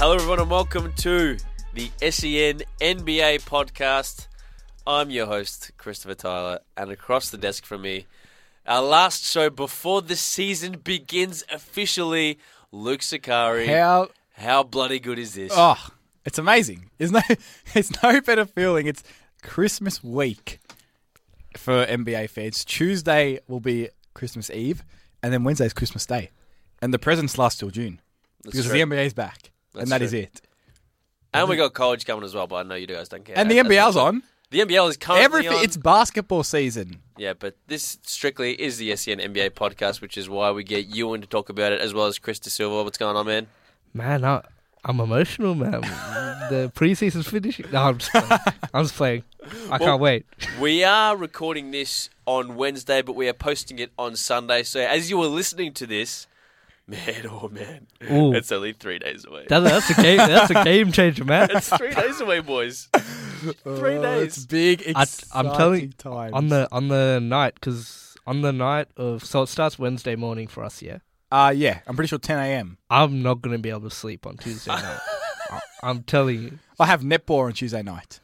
Hello, everyone, and welcome to the SEN NBA podcast. I'm your host, Christopher Tyler, and across the desk from me, our last show before the season begins officially, Luke Sakari. How? How bloody good is this? Oh, it's amazing. There's no, it's no better feeling. It's Christmas week for NBA fans. Tuesday will be Christmas Eve, and then Wednesday's Christmas Day, and the presents last till June because true. the NBA's back, That's and that is true. it. and we got college coming as well, but I know you guys don't care. And the That's- NBL's that's- on. The NBL is currently Everything. on. It's basketball season. Yeah, but this strictly is the SEN NBA podcast, which is why we get you in to talk about it, as well as Chris De Silva. What's going on, man? Man, I, I'm emotional, man. the preseason's finishing. No, I'm just playing. I'm just playing. I Well- can't wait. We are recording this on Wednesday, but we are posting it on Sunday. So as you were listening to this, man, oh man, Ooh. it's only three days away. That, that's a game. That's a game changer, man. It's three days away, boys. Three Oh, days. It's big. I, Exciting I'm telling you, times. on the on the night because on the night of so it starts Wednesday morning for us. Yeah, Uh, yeah, I'm pretty sure 10 a.m. I'm not gonna be able to sleep on Tuesday night. I, I'm telling you. I have netball on Tuesday night.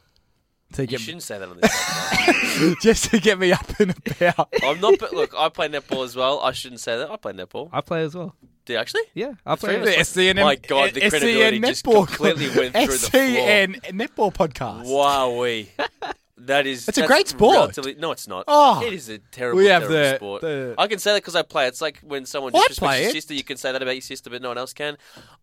To You get shouldn't say that on this. podcast. just to get me up and about. I'm not. But look, I play netball as well. I shouldn't say that. I play netball. I play as well. Do you actually? Yeah, I Three play. of as us. SEN, My God, the credibility just completely went through the floor. SEN netball podcast. Wow, we. That is. It's a great sport. relatively- no, it's not. Oh. it is a terrible, We have terrible the- sport. the- I can say that because I play. It's like when someone oh, I disrespects play your sister, you can say that about your sister, but no one else can.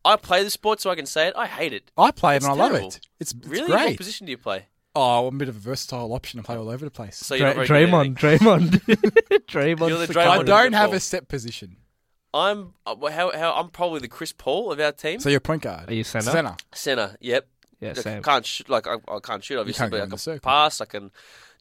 I play the sport, so I can say it. I hate it. I play it It's and I love it. It's, it's really? What position do you play? Oh, I'm a bit of a versatile option. to play all over the place. So you're Dra- not very good at Draymond. Draymond, Draymond. You're the Sakari. I don't have a set position. I'm uh, well, how, how I'm probably the Chris Paul of our team. So you're a point guard. Are you center? Center. Center. Yep. Yeah, I same. can't shoot like I, I can't shoot obviously, can't but go I in the can circle. pass. I can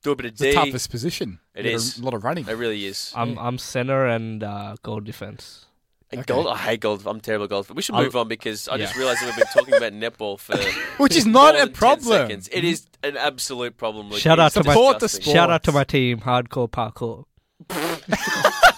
do a bit of It's D. the toughest position. It You is. A lot of running. It really is. I'm I'm center and uh, goal defense. And Okay. Gold, I hate golf. I'm terrible at golf. We should I'll- move on because I just realised that we've been talking about netball for Which is more not a problem. It is an absolute problem. Luke. Shout out is to my- Support the disgusting. Shout out to my team, Hardcore Parkour.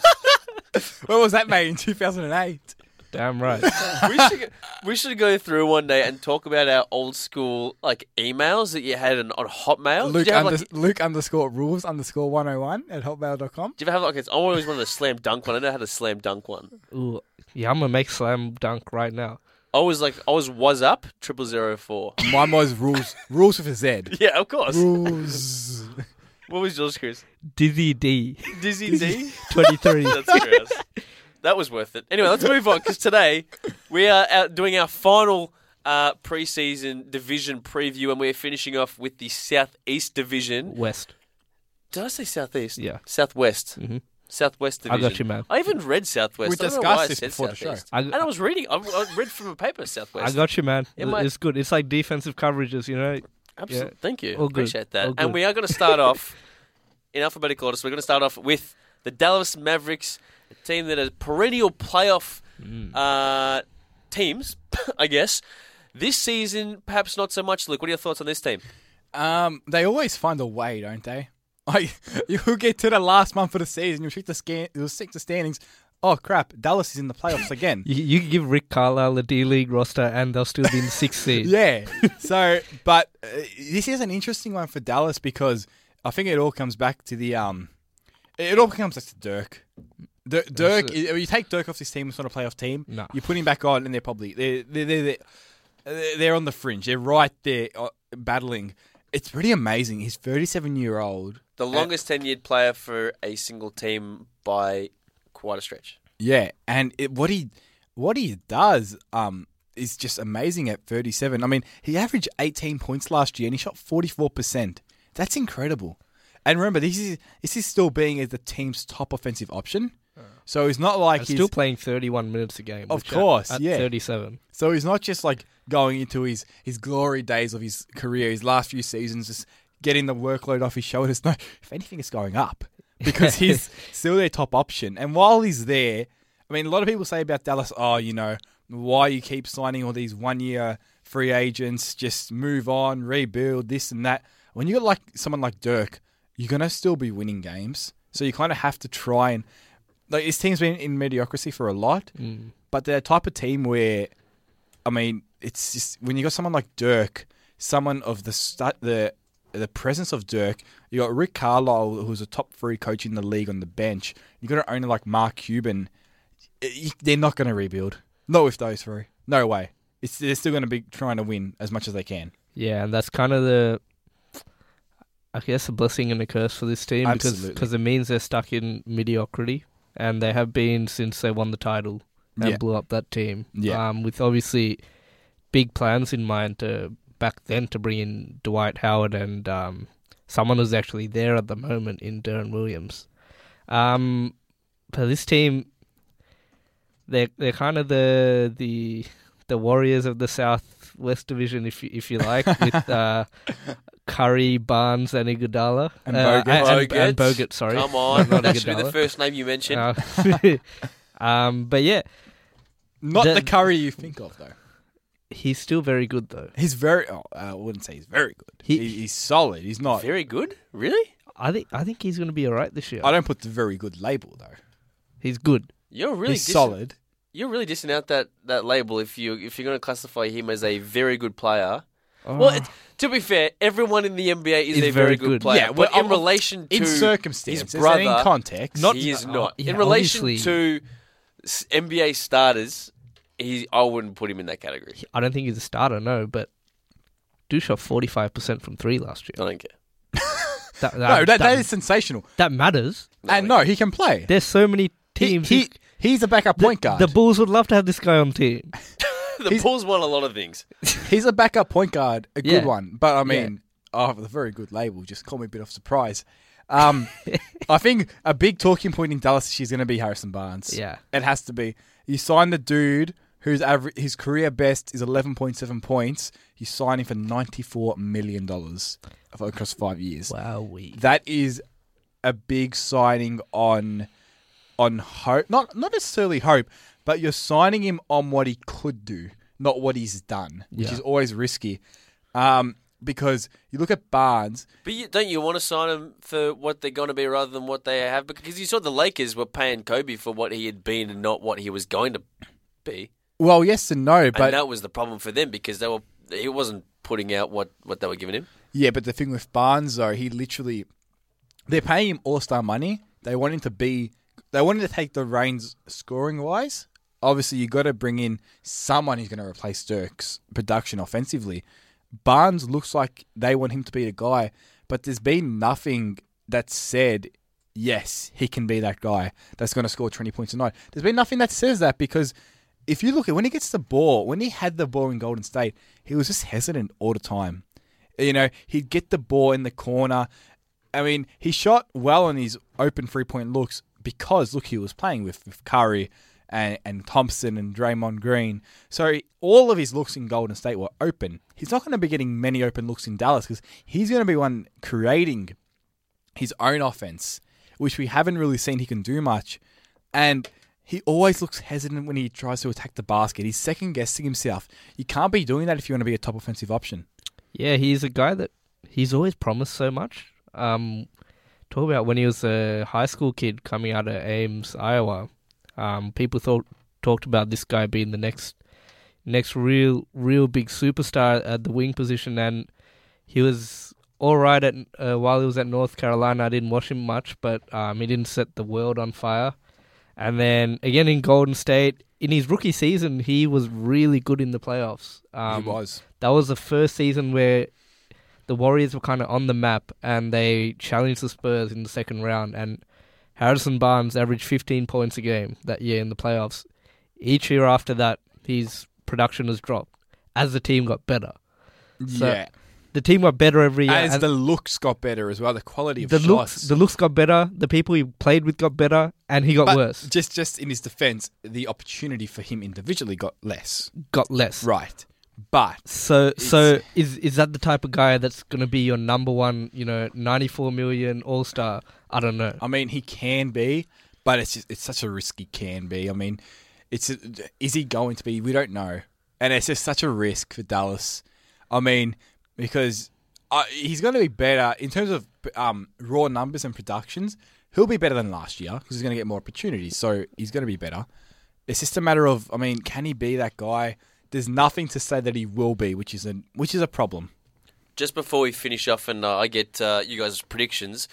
What was that made in 2008? Damn right. we should we should go through one day and talk about our old school like emails that you had on, on Hotmail. Luke, have, under, like, Luke underscore rules underscore 101 at hotmail.com. do you ever have like? I always wanted a slam dunk one. I know how to slam dunk one. Ooh, yeah, I'm gonna make slam dunk right now. I was like, I was was up triple zero four. Mine was rules rules with a Z. Yeah, of course. Rules. What was yours, Chris? Dizzy D, Dizzy D. 23. That's gross. That was worth it. Anyway, let's move on because today we are out doing our final uh, preseason division preview, and we're finishing off with the Southeast Division. West. Did I say Southeast? Yeah. Southwest. Mhm. Southwest Division. I got you, man. I even read Southwest. We I don't know why I discussed this said before the show. I- and I was reading. I, I read from a paper Southwest. I got you, man. It might- It's good. It's like defensive coverages, you know. Absolutely. Yeah. Thank you. All good. Appreciate that. All And we are going to start off in alphabetical order. So we're going to start off with the Dallas Mavericks, a team that are perennial playoff Mm. uh, teams, I guess. This season, perhaps not so much. Luke, what are your thoughts on this team? Um, they always find a way, don't they? Like you get to the last month of the season, you'll check the scan, you'll stick the standings. Oh crap, Dallas is in the playoffs again. You, you can give Rick Carlisle a D League roster, and they'll still be in the sixth seed. yeah. So, but uh, this is an interesting one for Dallas because I think it all comes back to the um, it all comes back to Dirk. D- Dirk, it. you take Dirk off this team, it's not a playoff team. No. You put him back on, and they're probably they're they're they're, they're, they're on the fringe. They're right there uh, battling. It's pretty amazing. He's 37 year old. The longest tenured player for a single team by quite a stretch. Yeah, and it, what he what he does um is just amazing at 37. I mean, he averaged 18 points last year and he shot 44%. That's incredible. And remember, this is this is still being as the team's top offensive option. So he's not like he's still playing 31 minutes a game. Of which at- course, at yeah. 37. So he's not just like going into his, his glory days of his career, his last few seasons, just getting the workload off his shoulders. No, if anything, it's going up because he's still their top option. And while he's there, I mean, a lot of people say about Dallas, oh, you know, why you keep signing all these one year free agents, just move on, rebuild, this and that. When you got like someone like Dirk, you're going to still be winning games. So you kind of have to try and. Like, this team's been in mediocrity for a lot Mm. but they're the type of team where, I mean, it's just when you got someone like Dirk, someone of the stu- the the presence of Dirk. You got Rick Carlisle, who's a top three coach in the league on the bench. You got an owner like Mark Cuban. They're not going to rebuild. Not with those three. No way. It's they're still going to be trying to win as much as they can. Yeah, and that's kind of the, I guess, a blessing and a curse for this team because because it means they're stuck in mediocrity, and they have been since they won the title and Yeah. blew up that team. Yeah. Um, with obviously big plans in mind to back then to bring in Dwight Howard and um, someone who's actually there at the moment in Deron Williams. Um, but this team, they're they're kind of the the the Warriors of the Southwest Division, if you, if you like, with uh, Curry, Barnes, and Iguodala And Uh, Bogut. and, Bogut. and Bogut. Sorry, Come on, Not that should be the first name you mentioned. Uh, um, but yeah, Not The- the Curry you think of though. he's still very good though. He's very. Oh, I wouldn't say he's very good. He- He, he's solid. He's not. Very good, really. I think I think he's going to be all right this year. I don't put the very good label though. He's good. You're really he's dissing- solid. You're really dissing out that, that label if you if you're going to classify him as a very good player. Oh. Well, it, to be fair, everyone in the NBA is He's a very very good, good. player. Yeah, but well, in relation to in circumstances his brother, in context. Not- he is uh, not. yeah, in relation obviously. to NBA starters, he I wouldn't put him in that category. I don't think he's a starter, no, but do shot forty five percent from three last year. I year. don't care. That, that, no, that, that, that is sensational. that matters. and no, he can play. There's so many teams. he who- he's a backup the, point guard. the Bulls would love to have this guy on team. the He's- Bulls won a lot of things. he's a backup point guard, a good Yeah. one. But I mean, oh, the very good label just caught me a bit of surprise. Um, I think a big talking point in Dallas is going to be Harrison Barnes. Yeah. it has to be. You sign the dude whose average, his career best is eleven point seven points. You sign him for ninety four million dollars across five years. Wow, that is a big signing on on hope not not necessarily hope but you're signing him on what he could do not what he's done which Yeah. is always risky um, because you look at Barnes But you, don't you want to sign him for what they're going to be rather than what they have? Because you saw the Lakers were paying Kobe for what he had been and not what he was going to be. well yes and no but and that was the problem for them because they were he wasn't putting out what, what they were giving him. yeah but the thing with Barnes though he literally they're paying him all-star money they want him to be they want him to take the reins scoring wise obviously you got to bring in someone who's going to replace Dirk's production offensively Barnes looks like they want him to be the guy, but there's been nothing that said, yes, he can be that guy that's going to score 20 points a night. There's been nothing that says that because if you look at when he gets the ball, when he had the ball in Golden State, he was just hesitant all the time. You know, he'd get the ball in the corner. I mean, he shot well on his open three point looks because, look, he was playing with, with Curry and, and Thompson and Draymond Green. So all of his looks in Golden State were open. He's not going to be getting many open looks in Dallas because he's going to be one creating his own offense, which we haven't really seen he can do much. And he always looks hesitant when he tries to attack the basket. He's second guessing himself. You can't be doing that if you want to be a top offensive option. Yeah, he's a guy that he's always promised so much. Um, talk about when he was a high school kid coming out of Ames, Iowa. Um, people thought talked about this guy being the next next real real big superstar at the wing position, and he was all right at uh, while he was at North Carolina. I didn't watch him much, but um, he didn't set the world on fire. And then again in Golden State, in his rookie season, he was really good in the playoffs. Um, he was. that was the first season where the Warriors were kind of on the map and they challenged the Spurs in the second round. And Harrison Barnes averaged 15 points a game that year in the playoffs. Each year after that, his production has dropped as the team got better. So- yeah. the team got better every year. As the looks got better as well, the quality of the shots. looks, the looks got better. The people he played with got better, and he got but worse. Just, just in his defense, the opportunity for him individually got less. Got less. Right, but So, so is is that the type of guy that's going to be your number one? You know, ninety four million All Star. I don't know. I mean, he can be, but it's just, it's such a risky can be. I mean, it's is he going to be? We don't know, and it's just such a risk for Dallas. I mean, because uh, he's going to be better in terms of um, raw numbers and productions. He'll be better than last year because he's going to get more opportunities. So he's going to be better. It's just a matter of, I mean, can he be that guy? There's nothing to say that he will be, which is a which is a problem. Just before we finish off and uh, I get uh, you guys' predictions,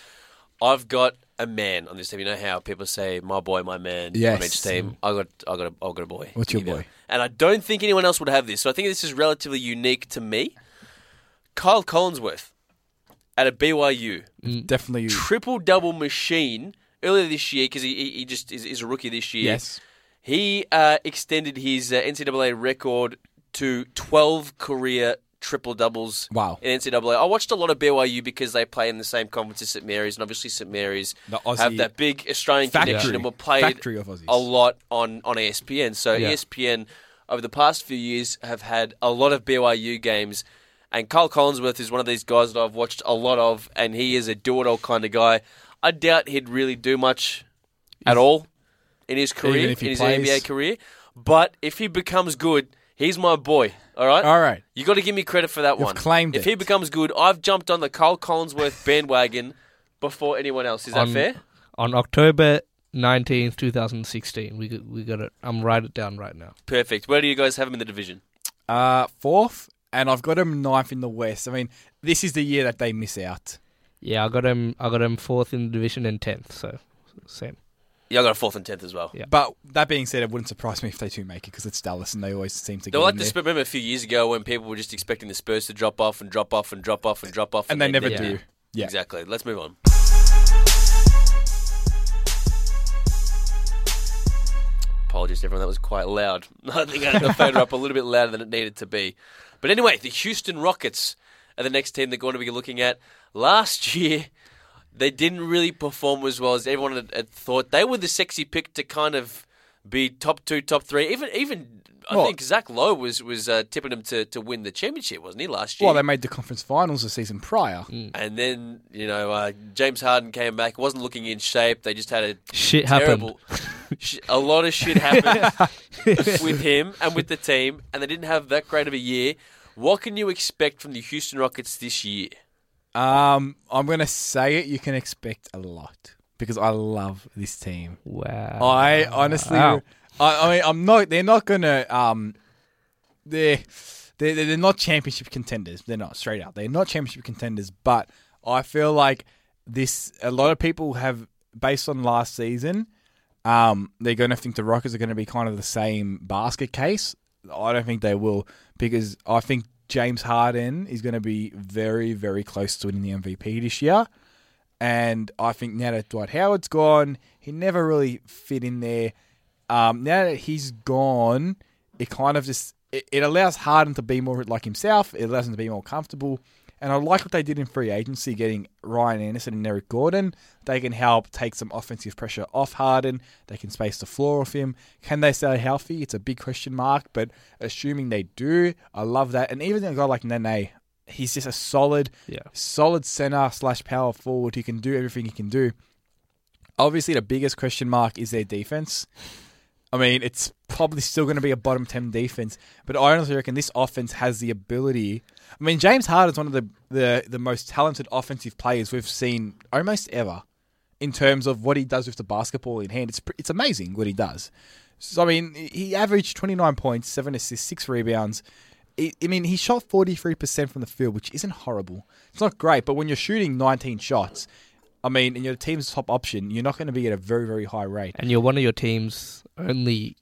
I've got a man on this team. You know how people say my boy, my man on Yes. each team. I got, I got, a, I got a boy. What's your boy? And I don't think anyone else would have this. So I think this is relatively unique to me. Kyle Collinsworth at a BYU Definitely, triple double machine earlier this year because he, he he just is, is a rookie this year. yes. He uh, extended his uh, NCAA record to 12 career triple doubles Wow. in NCAA. I watched a lot of BYU because they play in the same conference as St Mary's, and obviously St Mary's have that big Australian factory- connection and were played a lot on, on ESPN. So Yeah. ESPN over the past few years have had a lot of BYU games. And Kyle Collinsworth is one of these guys that I've watched a lot of, and he is a do-it-all kind of guy. I doubt he'd really do much at all in his career, in his plays. NBA career. But if he becomes good, he's my boy. All right, All right. You got to give me credit for that You've one. claimed if it. he becomes good, I've jumped on the Kyle Collinsworth bandwagon before anyone else. Is that On- fair? On October nineteenth, two thousand sixteen, we got, we got it. I'm write it down right now. Perfect. Where do you guys have him in the division? Uh, fourth, and I've got him ninth in the West. I mean, this is the year that they miss out. Yeah, I got him. I got him fourth in the division and tenth. So same. Yeah, I got a fourth and tenth as well. Yeah. But that being said, it wouldn't surprise me if they do make it because it's Dallas and they always seem to They get were like in the there. Spurs. Remember a few years ago when people were just expecting the Spurs to drop off and drop off and drop off and drop off, and they never did. do. Yeah. Exactly. Let's move on. Apologies, everyone. That was quite loud. I think I had the fader up a little bit louder than it needed to be. But anyway, the Houston Rockets are the next team they're going to be looking at. Last year, they didn't really perform as well as everyone had, had thought. They were the sexy pick to kind of be top two, top three. Even, even I Well- think Zach Lowe was was uh, tipping them to, to win the championship, wasn't he? Last year. Well, they made the conference finals the season prior. And then, you know, uh, James Harden came back, wasn't looking in shape. They just had a Shit happened. terrible. sh- a lot of shit happened with him and with the team, and they didn't have that great of a year. What can you expect from the Houston Rockets this year? Um, I'm going to say it. You can expect a lot because I love this team. Wow. I honestly, Wow. I, I mean, I'm not. They're not going to. Um, they're, they're they're not championship contenders. They're not straight out. They're not championship contenders. But I feel like this. A lot of people have, based on last season, um, they're going to think the Rockets are going to be kind of the same basket case. I don't think they will because I think James Harden is going to be very, very close to winning the MVP this year. And I think now that Dwight Howard's gone, he never really fit in there. Um, now that he's gone, it kind of just it, it allows Harden to be more like himself. It allows him to be more comfortable. And I like what they did in free agency, getting Ryan Anderson and Eric Gordon. They can help take some offensive pressure off Harden. They can space the floor off him. Can they stay healthy? It's a big question mark, but assuming they do, I love that. And even a guy like Nene, he's just a solid, Yeah. solid center slash power forward who can do everything he can do. Obviously, the biggest question mark is their defense. I mean, it's probably still going to be a bottom 10 defense, but I honestly reckon this offense has the ability. I mean, James Harden's one of the, the, the most talented offensive players we've seen almost ever in terms of what he does with the basketball in hand. It's, it's amazing what he does. So, I mean, he averaged 29 points, 7 assists, 6 rebounds. I mean, he shot 43% from the field, which isn't horrible. It's not great, but when you're shooting 19 shots, I mean, in your team's top option, you're not going to be at a very, very high rate. And you're one of your team's only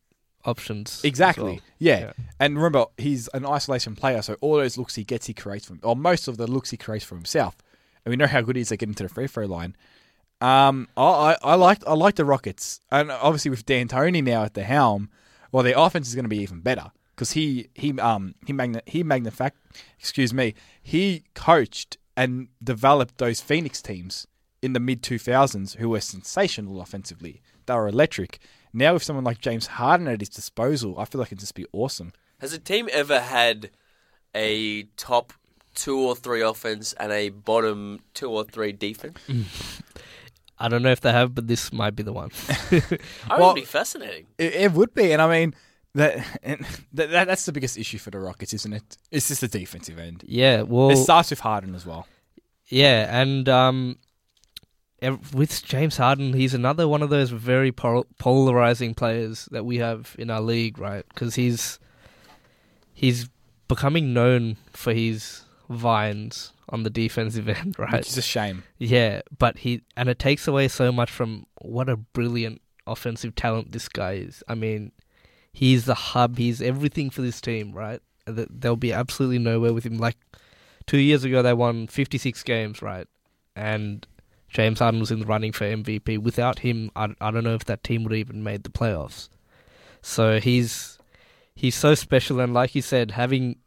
options. Exactly. well. Yeah. Yeah. And remember, he's an isolation player, so all those looks he gets, he creates from, or most of the looks he creates for himself. And we know how good he is at getting to the free throw line. Um, I, I, I like I like the Rockets, and obviously with D'Antoni now at the helm, well, their offense is going to be even better because he he um he magna he magnifac excuse me he coached and developed those Phoenix teams in the mid 2000s who were sensational offensively. They were electric. Now with someone like James Harden at his disposal, I feel like it'd just be awesome. Has a team ever had a top two or three offense and a bottom two or three defense? I don't know if they have, but this might be the one. I Well- would be fascinating. It, it would be, and I mean that, and that that that's the biggest issue for the Rockets, isn't it? It's just the defensive end. yeah, well, it starts with Harden as well. yeah, and um, ev- with James Harden, he's another one of those very pol- polarizing players that we have in our league, right? Because he's he's becoming known for his vines on the defensive end, right? Which is a shame. Yeah, but he and it takes away so much from what a brilliant offensive talent this guy is. I mean, he's the hub. He's everything for this team, right? And th- There'll be absolutely nowhere with him. Like two years ago, they won 56 games, right? And James Harden was in the running for MVP. Without him, I, I don't know if that team would have even made the playoffs. So he's he's so special, and like you said, having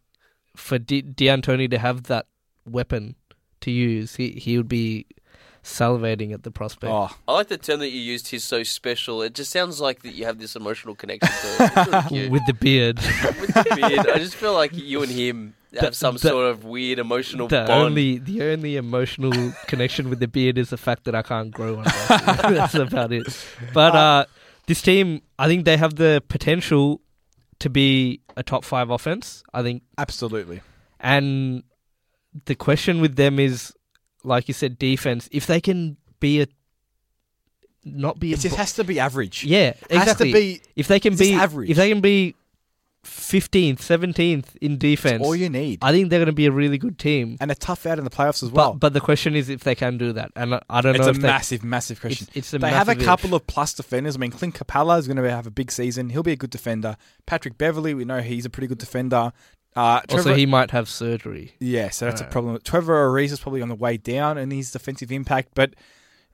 for D- D'Antoni to have that weapon to use, he he would be salivating at the prospect. Oh, I like the term that you used. He's so special. It just sounds like that you have this emotional connection to really. With the beard, With the beard, I just feel like you and him have some the- sort of weird emotional the bond. only the only emotional connection with the beard is the fact that I can't grow one. That's about it. But uh, this team, I think they have the potential to be a top five offense. I think absolutely. And the question with them is, like you said, defense. If they can be a, not be a, It just bo- has to be average. yeah, It has exactly. to be if they can be average. if they can be fifteenth, seventeenth in defense, all you need. I think they're going to be a really good team. and a tough out in the playoffs as well. But but the question is if they can do that, and I, don't it's know It's a if they, massive, massive question. It's, it's a they have a couple of plus defenders. I mean, Clint Capela is going to have a big season. He'll be a good defender. Patrick Beverley, we know he's a pretty good defender. Uh, Also, he might have surgery. yeah, so that's a Uh, problem. Trevor Ariza is probably on the way down in his defensive impact, but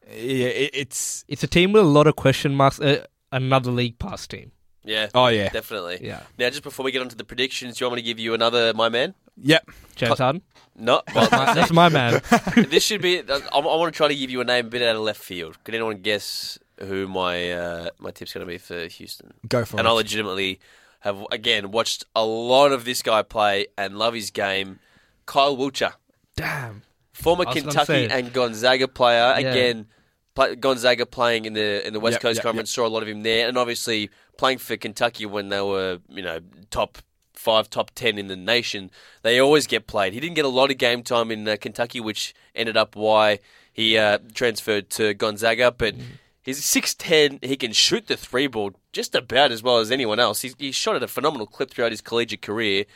yeah, it, it's It's a team with a lot of question marks. Uh, another league pass team. Yeah, oh yeah, definitely. Yeah, Now, just before we get on to the predictions, do you want me to give you another my man? yep. James Harden. No, well, My- that's my man. this should be. I, I want to try to give you a name a bit out of left field. Can anyone guess who my uh, my tip's going to be for Houston? Go for and it. And I legitimately have again watched a lot of this guy play and love his game. Kyle Wiltjer, Damn. former I was gonna Kentucky and Gonzaga player. Yeah. Again, play, Gonzaga playing in the in the West Yep, Coast yep, Conference. Saw a lot of him there, and obviously playing for Kentucky when they were you know top five, top ten in the nation. They always get played. He didn't get a lot of game time in uh, Kentucky, which ended up why he uh, transferred to Gonzaga, but. Mm. He's six ten. He can shoot the three ball just about as well as anyone else. He's, he's shot at a phenomenal clip throughout his collegiate career.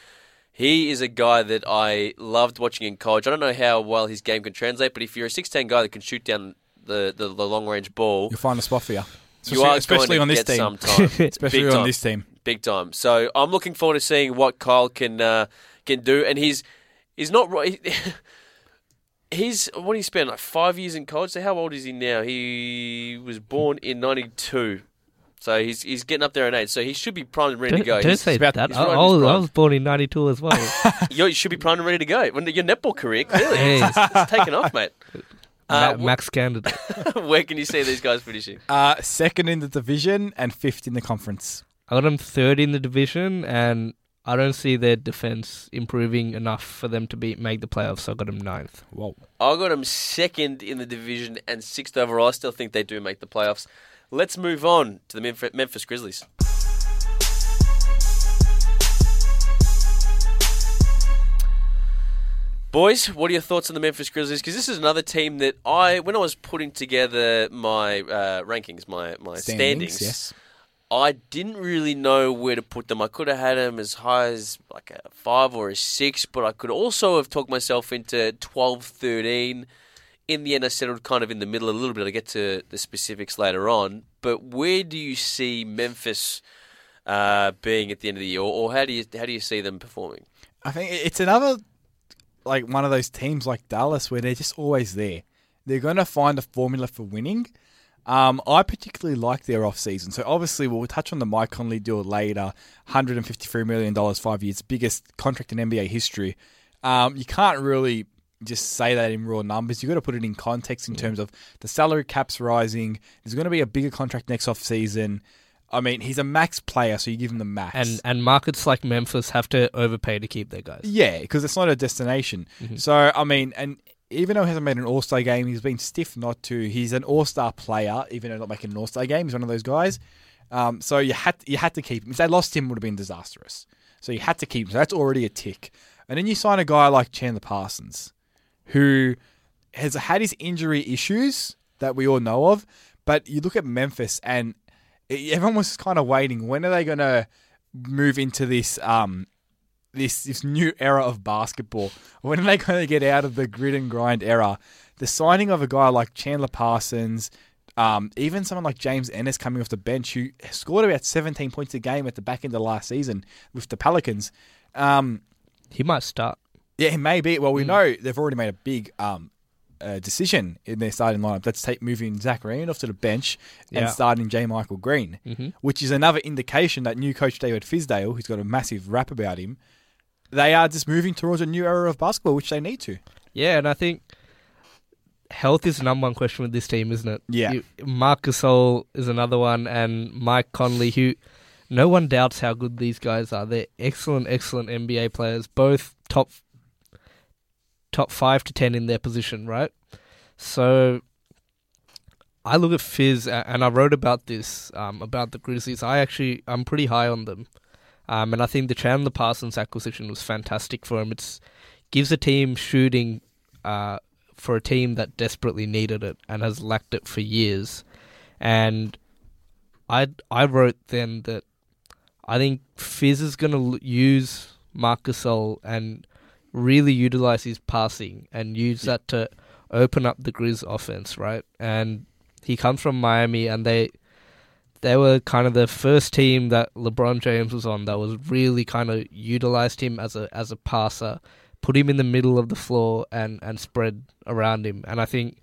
He is a guy that I loved watching in college. I don't know how well his game can translate, but if you're a six ten guy that can shoot down the, the, the long range ball, You'll find a spot for you. Especially, you are especially going to on this get team. some time. Especially Big on time. this team. big time. So I'm looking forward to seeing what Kyle can uh, can do. And he's he's not right. He's what he spent like five years in college. So how old is he now? He was born in '92, so he's he's getting up there in age. So he should be primed and ready Don't, to go. don't He's- say about- that. he's I, right I was, I was born in '92 as well. you should be primed and ready to go. When your netball career clearly Hey. it's, it's taken off, mate. Uh, Ma- Max candidate. where can you see these guys finishing? Uh, second in the division and fifth in the conference. I got them third in the division, and I don't see their defense improving enough for them to be make the playoffs. So I got them ninth. Whoa. I got them second in the division and sixth overall. I still think they do make the playoffs. Let's move on to the Memphis, Memphis Grizzlies. Boys, what are your thoughts on the Memphis Grizzlies? Because this is another team that I, when I was putting together my uh, rankings, my my standings, Yes. I didn't really know where to put them. I could have had them as high as like a five or a six, but I could also have talked myself into 12, 13. In the end, I settled kind of in the middle a little bit. I'll get to the specifics later on. But where do you see Memphis uh, being at the end of the year, or, or how do you how do you see them performing? I think it's another like one of those teams like Dallas where they're just always there. They're going to find a formula for winning. Um, I particularly like their off season. So obviously we'll touch on the Mike Conley deal later. $153 million, five years, biggest contract in NBA history. Um, you can't really just say that in raw numbers. You've got to put it in context in terms of the salary cap's rising. There's going to be a bigger contract next off season. I mean, he's a max player, so you give him the max. And and markets like Memphis have to overpay to keep their guys. Yeah, because it's not a destination. So I mean, and even though he hasn't made an All Star game, he's been stiff not to. He's an All Star player, even though not making an All Star game. He's one of those guys. Um, so you had you had to keep him. If they lost him, it would have been disastrous. So you had to keep him. So that's already a tick. And then you sign a guy like Chandler Parsons, who has had his injury issues that we all know of. But you look at Memphis, and everyone was kind of waiting. When are they going to move into this um, this this new era of basketball? When are they going to get out of the grit and grind era? The signing of a guy like Chandler Parsons, um, even someone like James Ennis coming off the bench, who scored about 17 points a game at the back end of last season with the Pelicans. Um, He might start. yeah, he may. Well, we know they've already made a big um, uh, decision in their starting lineup. That's take moving Zach Randolph off to the bench and Yeah. starting JaMychal Green, which is another indication that new coach David Fizdale, who's got a massive rap about him, they are just moving towards a new era of basketball, which they need to. Yeah, and I think health is the number one question with this team, isn't it? Yeah. You, Marc Gasol is another one, and Mike Conley, who no one doubts how good these guys are. They're excellent, excellent NBA players, both top top five to ten in their position, right? So I look at Fizz, and I wrote about this um, about the Grizzlies. I actually I'm pretty high on them, um, and I think the Chandler Parsons acquisition was fantastic for him. It's gives a team shooting uh, for a team that desperately needed it and has lacked it for years. And I I wrote then that I think Fizz is going to use Marc Gasol and really utilize his passing and use that to open up the Grizz offense, right? And he comes from Miami, and they they were kind of the first team that LeBron James was on that was really kind of utilized him as a as a passer, put him in the middle of the floor and and spread around him. And I think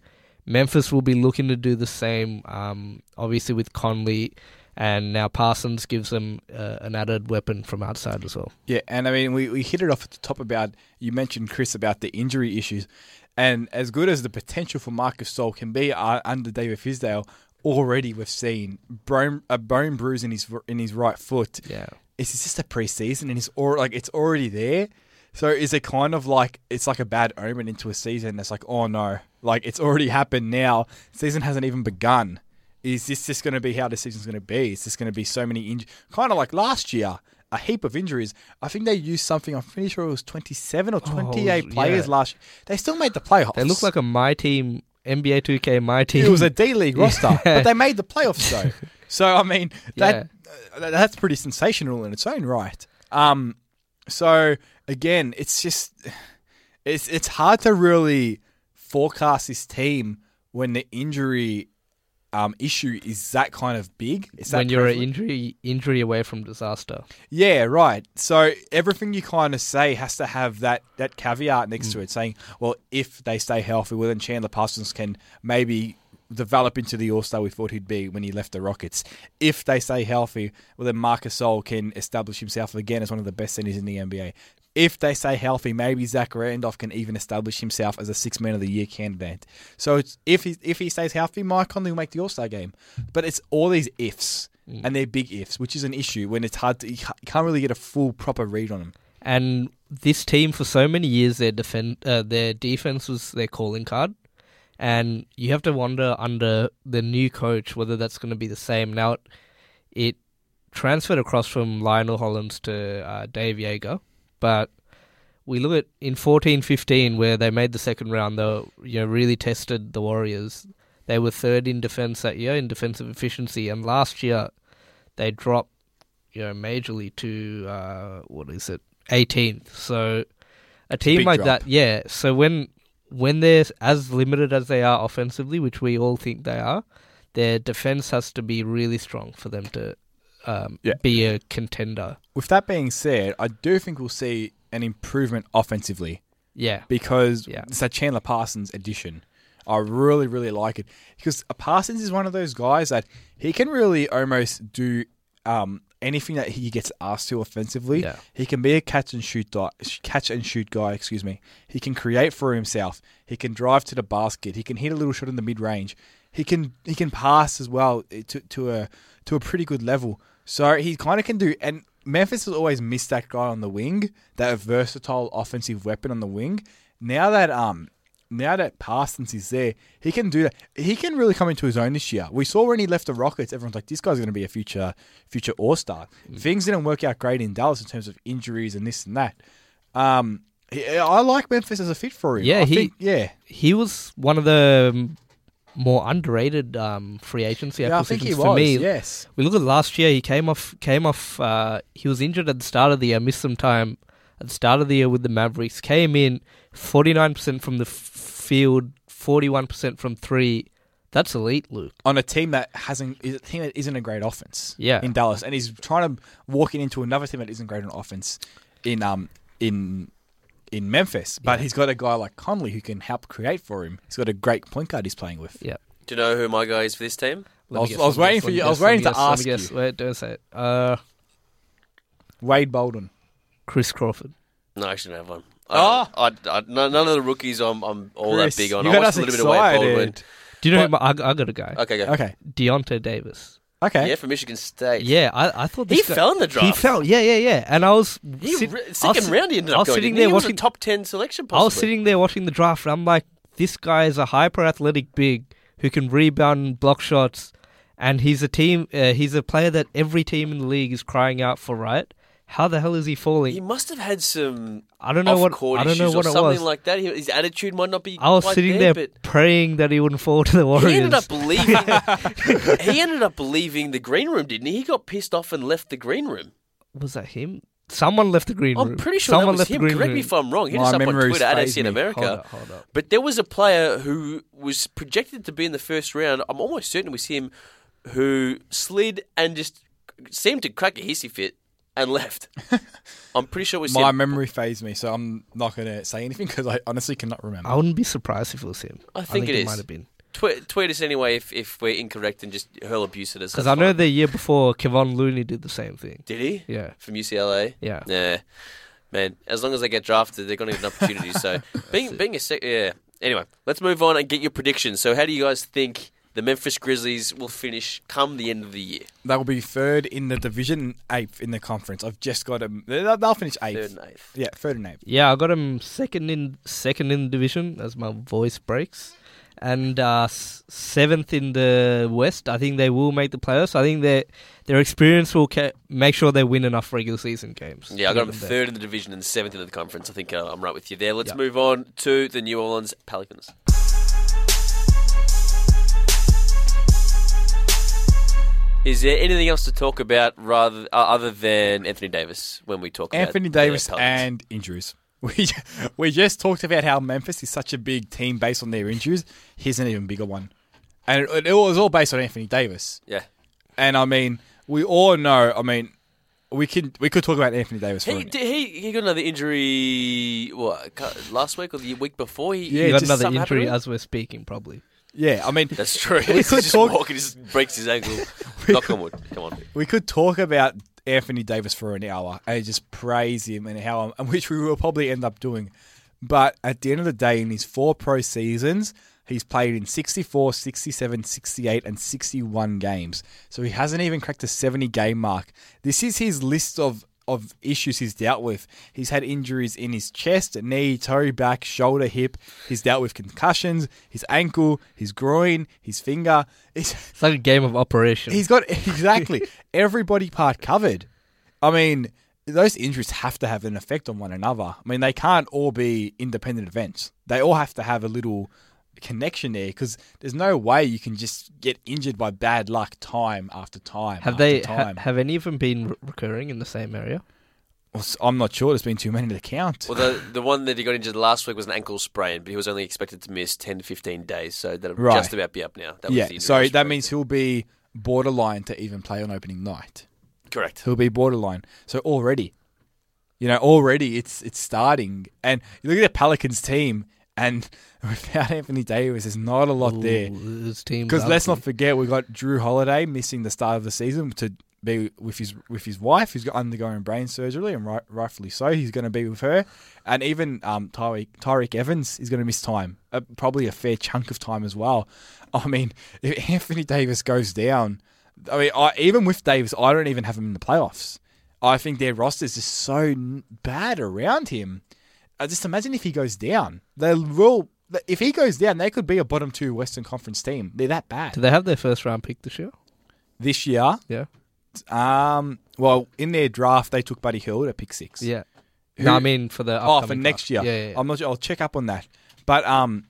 Memphis will be looking to do the same. Um, obviously with Conley. And now Parsons gives them uh, an added weapon from outside as well. Yeah, and I mean, we, we hit it off at the top about you mentioned Chris about the injury issues, and as good as the potential for Marc Gasol can be uh, under David Fizdale, already we've seen bone, a bone bruise in his in his right foot. Yeah. It's just a preseason, and it's or like it's already there. So is it kind of like it's like a bad omen into a season? It's like oh no, like it's already happened now. Season hasn't even begun. Is this just going to be how the season's going to be? Is this going to be so many injuries? Kind of like last year, a heap of injuries. I think they used something. I'm pretty sure it was 27 or 28 Oh, players yeah. last. They still made the playoffs. They look like a my team, NBA 2K my team. it was a D League roster, but they made the playoffs though. So I mean, that uh, that's pretty sensational in its own right. Um, so again, it's just it's it's hard to really forecast this team when the injury um, issue is that kind of big. It's that when you're an prevalent. injury injury away from disaster. Yeah, right. So everything you kind of say has to have that that caveat next Mm. to it, saying, well, if they stay healthy, well, then Chandler Parsons can maybe develop into the All Star we thought he'd be when he left the Rockets. If they stay healthy, well, then Marc Gasol can establish himself again as one of the best centers in the NBA. If they stay healthy, maybe Zach Randolph can even establish himself as a Six Man of the Year candidate. So it's, if he if he stays healthy, Mike Conley will make the All Star game. But it's all these ifs, and they're big ifs, which is an issue when it's hard to you you can't really get a full proper read on them. And this team for so many years their defend uh, their defense was their calling card. And you have to wonder under the new coach whether that's going to be the same. Now it, it transferred across from Lionel Hollins to uh, Dave Joerger, but we look at in fourteen fifteen where they made the second round, they you know really tested the Warriors. They were third in defense that year in defensive efficiency, and last year they dropped you know majorly to uh, what is it 18th. So a team big like drop. that, yeah. So when when they're as limited as they are offensively, which we all think they are, their defense has to be really strong for them to um, Yeah. be a contender. With that being said, I do think we'll see an improvement offensively Yeah. because Yeah. it's that Chandler Parsons addition. I really, really like it because a Parsons is one of those guys that he can really almost do um, anything that he gets asked to offensively. Yeah. He can be a catch and shoot di- catch and shoot guy. Excuse me. He can create for himself. He can drive to the basket. He can hit a little shot in the mid range. He can he can pass as well eh, to to a to a pretty good level. So he kind of can do. And Memphis has always missed that guy on the wing, that versatile offensive weapon on the wing. Now that um now that Parsons is there, he can do that. He can really come into his own this year. We saw when he left the Rockets, everyone's like, "This guy's going to be a future future All Star." Things didn't work out great in Dallas in terms of injuries and this and that. Um, I like Memphis as a fit for him. Yeah, I he- think, yeah, He was one of the um, more underrated um, free agency yeah. I think acquisitions he for was. me. Yes, We look at last year. He came off. Came off. Uh, he was injured at the start of the year. Missed some time at the start of the year with the Mavericks. Came in forty nine percent from the f- field, forty one percent from three. That's elite, Luke. on a team that hasn't is a team that isn't a great offense. Yeah. in Dallas, and he's trying to walk in into another team that isn't great on offense in um in in Memphis. But Yeah. he's got a guy like Conley who can help create for him. He's got a great point guard he's playing with. Yeah. Do you know who my guy is for this team? I was- I was waiting for you- I was waiting to ask you. Wait, don't say it. Uh, Wade Baldwin. Chris Crawford. No, I shouldn't have one. Oh. I, I, I, none none of the rookies I'm, I'm all Chris, that big on. you I got watched us a little bit of Wade Baldwin. excited. Do you know? But- who my, I, I got a guy. Okay, go. Okay, Deyonta Davis. Okay. Yeah, for Michigan State. Yeah, I, I thought He guy, fell in the draft. He fell. Yeah, yeah, yeah. And I was He, sit- re- I was second round he ended I up was going. sitting there he? He was a watching. top ten selection. I was sitting there watching the draft. And I'm like, this guy is a hyper athletic big who can rebound and block shots, and he's a team. Uh, he's a player that every team in the league is crying out for. Right? How the hell is he falling? He must have had some I don't know what. I don't know what or it something was. like that. He- His attitude might not be. I was quite sitting there, there but praying that he wouldn't fall to the Warriors. he ended up leaving. he ended up leaving the green room, didn't he? He got pissed off and left the green room. was that him? Someone left the green room. I'm pretty sure Someone that was left him. the green Correct room. me if I'm wrong. Hit My us up on memories Twitter at faze SC in me. America. Hold up, hold up. But there was a player who was projected to be in the first round. I'm almost certain it was him who slid and just seemed to crack a hissy fit and left. I'm pretty sure it was My him. memory phased me, so I'm not going to say anything because I honestly cannot remember. I wouldn't be surprised if it was him. I think it is. might have been. Tweet, tweet us anyway if, if we're incorrect and just hurl abuse at us. Because I know the year before, Kevon Looney did the same thing. Did he? Yeah, From UCLA? yeah. Yeah. Man, as long as they get drafted, they're going to get an opportunity. so, being being a sec- yeah. Anyway, let's move on and get your predictions. So, how do you guys think the Memphis Grizzlies will finish come the end of the year? They will be third in the division, eighth in the conference. I've just got them. They'll they'll finish eighth. Third and eighth. Yeah, third and eighth. Yeah, I got them second in second in the division as my voice breaks, and uh, seventh in the West. I think they will make the playoffs. I think their their experience will ca- make sure they win enough regular season games. Yeah, I got them them third in the division and seventh in the conference. I think uh, I'm right with you there. Let's Yep. move on to the New Orleans Pelicans. Is there anything else to talk about rather uh, other than Anthony Davis when we talk Anthony about the Davis Pelicans? and injuries. We we just talked about how Memphis is such a big team based on their injuries. Here's an even bigger one, and it, it was all based on Anthony Davis. yeah. And I mean, we all know. I mean, we could we could talk about Anthony Davis for He, did he he got another injury. What last week or the week before? He, Yeah, You got another injury happened to him? as we're speaking, probably. Yeah. I mean, That's true. We could just talk- walking, just breaks his ankle. Knock on wood. Come on. we could talk about Anthony Davis for an hour and just praise him and how, and which we will probably end up doing. But at the end of the day, in his four pro seasons, he's played in 64, 67, 68, and 61 games. So he hasn't even cracked the 70 game mark. This is his list of, of issues he's dealt with. He's had injuries in his chest, knee, toe, back, shoulder, hip. He's dealt with concussions, his ankle, his groin, his finger. It's, It's like a game of operation. He's got exactly every body part covered. I mean, those injuries have to have an effect on one another. I mean, they can't all be independent events. They all have to have a little connection there because there's no way you can just get injured by bad luck time after time. have after they ha- have any of them been re- recurring in the same area? Well, s- I'm not sure. There's been too many to count. Well, the the one that he got injured last week was an ankle sprain, but he was only expected to miss ten to fifteen days, so that'll Right. just about be up now. That was yeah, the so that from- means he'll be borderline to even play on opening night. correct. He'll be borderline. So already, you know, already it's it's starting. And you look at the Pelicans team, And without Anthony Davis, there's not a lot there. Ooh, team's Because let's not forget, we got Jrue Holiday missing the start of the season to be with his with his wife, who's undergoing brain surgery, and right, rightfully so. He's going to be with her, and even um, Tyreke Tyreke Evans is going to miss time, uh, probably a fair chunk of time as well. I mean, if Anthony Davis goes down, I mean, I, even with Davis, I don't even have him in the playoffs. I think their roster is just so n- bad around him. I just imagine if he goes down, they will. If he goes down, they could be a bottom two Western Conference team. They're that bad Do they have their first round pick this year? this year. Yeah. Um, well, in their draft, they took Buddy Hield at pick six. Yeah. Who- no, I mean for the oh, for next draft. year. Yeah, yeah, yeah. I'm not. sure. I'll check up on that. But um,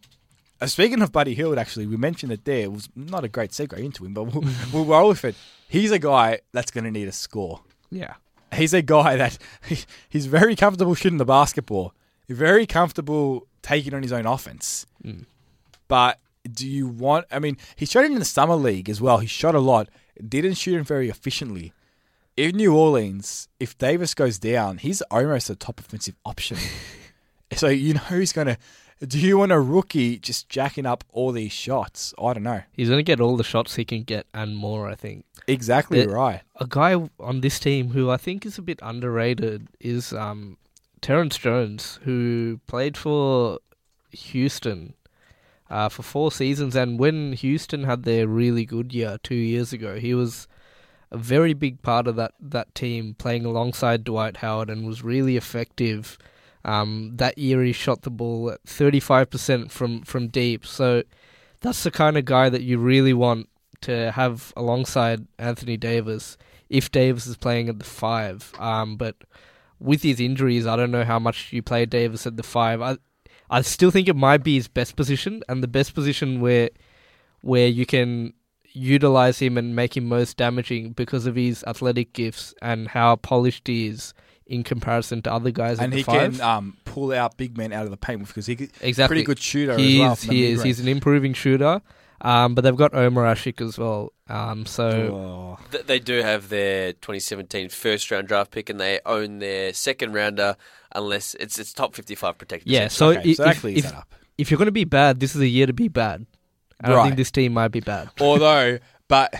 uh, speaking of Buddy Hield, actually, we mentioned it there. It was not a great segue into him, but we'll, we'll roll with it. He's a guy that's going to need a score. yeah. He's a guy that he's very comfortable shooting the basketball. Very comfortable taking on his own offense. Mm. But do you want? I mean, he shot it in the summer league as well. He shot a lot. Didn't shoot it very efficiently. In New Orleans, if Davis goes down, he's almost a top offensive option. so you know he's gonna. Do you want a rookie just jacking up all these shots? I don't know. He's going to get all the shots he can get and more, I think. Exactly It- right. A guy on this team who I think is a bit underrated is um, Terrence Jones, who played for Houston uh, for four seasons. And when Houston had their really good year two years ago, he was a very big part of that, that team, playing alongside Dwight Howard and was really effective. Um, that year he shot the ball at 35% from, from deep. So that's the kind of guy that you really want to have alongside Anthony Davis if Davis is playing at the five. Um, but with his injuries, I don't know how much you play Davis at the five. I I still think it might be his best position and the best position where where you can utilize him and make him most damaging because of his athletic gifts and how polished he is in comparison to other guys And at the he five. can um, pull out big men out of the paint because he's exactly. A pretty good shooter He as well. is. He is. He's an improving shooter. Um, but they've got Omer Asik as well. Um, so Oh. Th- They do have their 2017 first round draft pick, and they own their second rounder unless it's it's top 55 protected. yeah. essentially. So, Okay, i- so that if, if, if you're going to be bad, this is a year to be bad. I Right. think this team might be bad. Although, but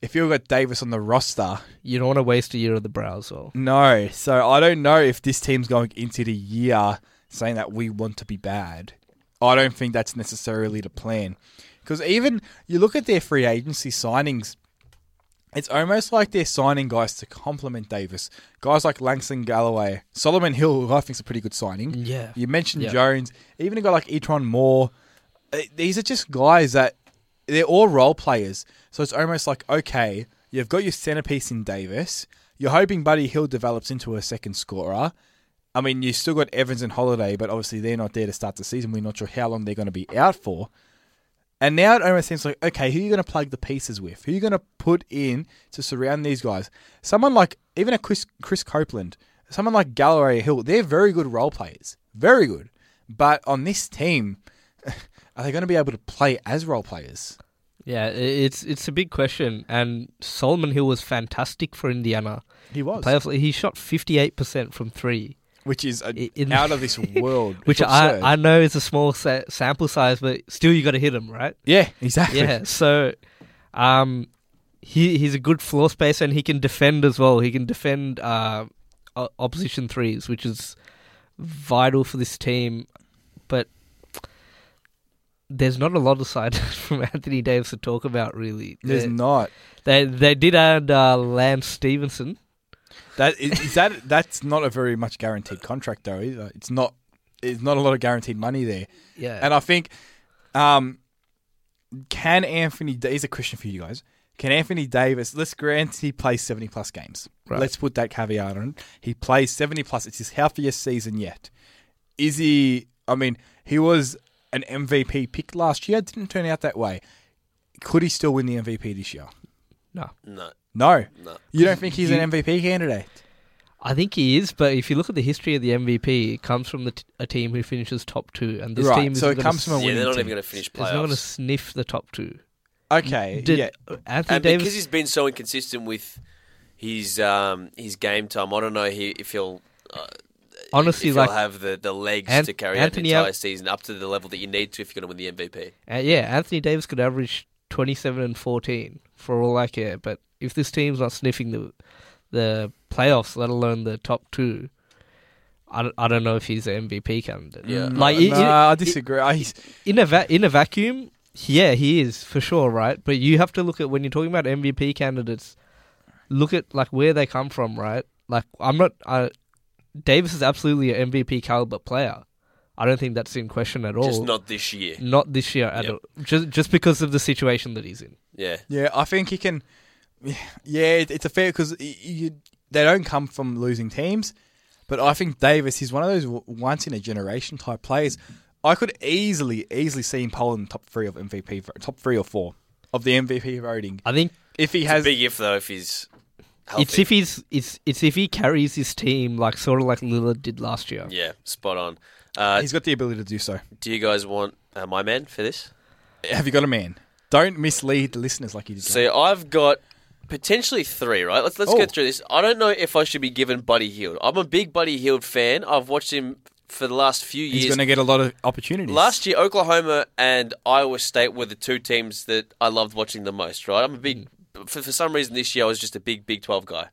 if you've got Davis on the roster, You don't want to waste a year of the brow as well. no. So I don't know if this team's going into the year saying that we want to be bad. I don't think that's necessarily the plan. Because even you look at their free agency signings, it's almost like they're signing guys to complement Davis. Guys like Langston Galloway, Solomon Hill, who I think is a pretty good signing. Yeah. You mentioned Yeah. Jones, even a guy like E'Twaun Moore. Uh, These are just guys that they're all role players. So it's almost like okay, you've got your centerpiece in Davis. You're hoping Buddy Hill develops into a second scorer. I mean, you still got Evans and Holiday, but obviously they're not there to start the season. We're not sure how long they're going to be out for. And now it almost seems like, okay, who are you going to plug the pieces with? Who are you going to put in to surround these guys? Someone like, even a Chris, Chris Copeland, someone like Galloway Hill, they're very good role players. Very good. But on this team, are they going to be able to play as role players? Yeah, it's it's a big question. And Solomon Hill was fantastic for Indiana. He was. Playoffs, he shot 58% from three, Which is a, in- out of this world. which I. I know is a small sa- sample size, but still you got to hit him, right? Yeah, exactly. Yeah, so um, he he's a good floor spacer and he can defend as well. He can defend uh, opposition threes, which is vital for this team. But there's not a lot of side from Anthony Davis to talk about, really. There's they, not. they they did add uh, Lance Stephenson. That is, is that that's not a very much guaranteed contract though either. It's not it's not a lot of guaranteed money there. Yeah, And I think um can Anthony Da- here's a question for you guys. Can Anthony Davis let's grant he plays seventy plus games. Right. Let's put that caveat on. He plays seventy plus, it's his healthiest season yet. Is he I mean, he was an MVP pick last year, didn't turn out that way. Could he still win the MVP this year? no, no, No. no. You don't think he's You- an MVP candidate? I think he is. But if you look at the history of the MVP, it comes from the t- a team who finishes top two, and this Right, team is so it comes from a Yeah, winning they're not team. even going to finish It's not going to playoffs. sniff the top two. Okay. Did yeah. Anthony And Davis? because he's been so inconsistent with his um, his game time, I don't know he, if he'll. Uh, honestly, if like you'll have the, the legs Ant- to carry Anthony out the entire Al- season up to the level that you need to if you're going to win the MVP. Uh, yeah, Anthony Davis could average 27 and 14 for all I care. But if this team's not sniffing the the playoffs, let alone the top two, I don't, I don't know if he's an MVP candidate. Yeah. like no, i- i- I disagree. I, he's, in a va- in a vacuum, yeah, he is for sure, right? But you have to look at when you're talking about MVP candidates, look at like where they come from, right? Like I'm not. Uh, Davis is absolutely an MVP caliber player. I don't think that's in question at all. Just not this year. Not this year at Yep. all. Just just because of the situation that he's in. Yeah. yeah, I think he can. Yeah, it, it's a fair because they don't come from losing teams, but I think Davis is one of those once in a generation type players. I could easily, easily see him polling top three of MVP, top three or four of the MVP voting I think if he It's has. a big if though if he's healthy. it's if he's it's it's if he carries his team like sort of like Lillard did last year. yeah, spot on. Uh, he's got the ability to do so. do you guys want uh, my man for this? Have you got a man? Don't mislead the listeners like you did. So I've got potentially three, right? Let's let's Oh. go through this. I don't know if I should be given Buddy Hield. I'm a big Buddy Hield fan. I've watched him for the last few years. He's going to get a lot of opportunities. Last year, Oklahoma and Iowa State were the two teams that I loved watching the most. Right? I'm a big. Hmm. For, for some reason, this year I was just a big Big Twelve guy.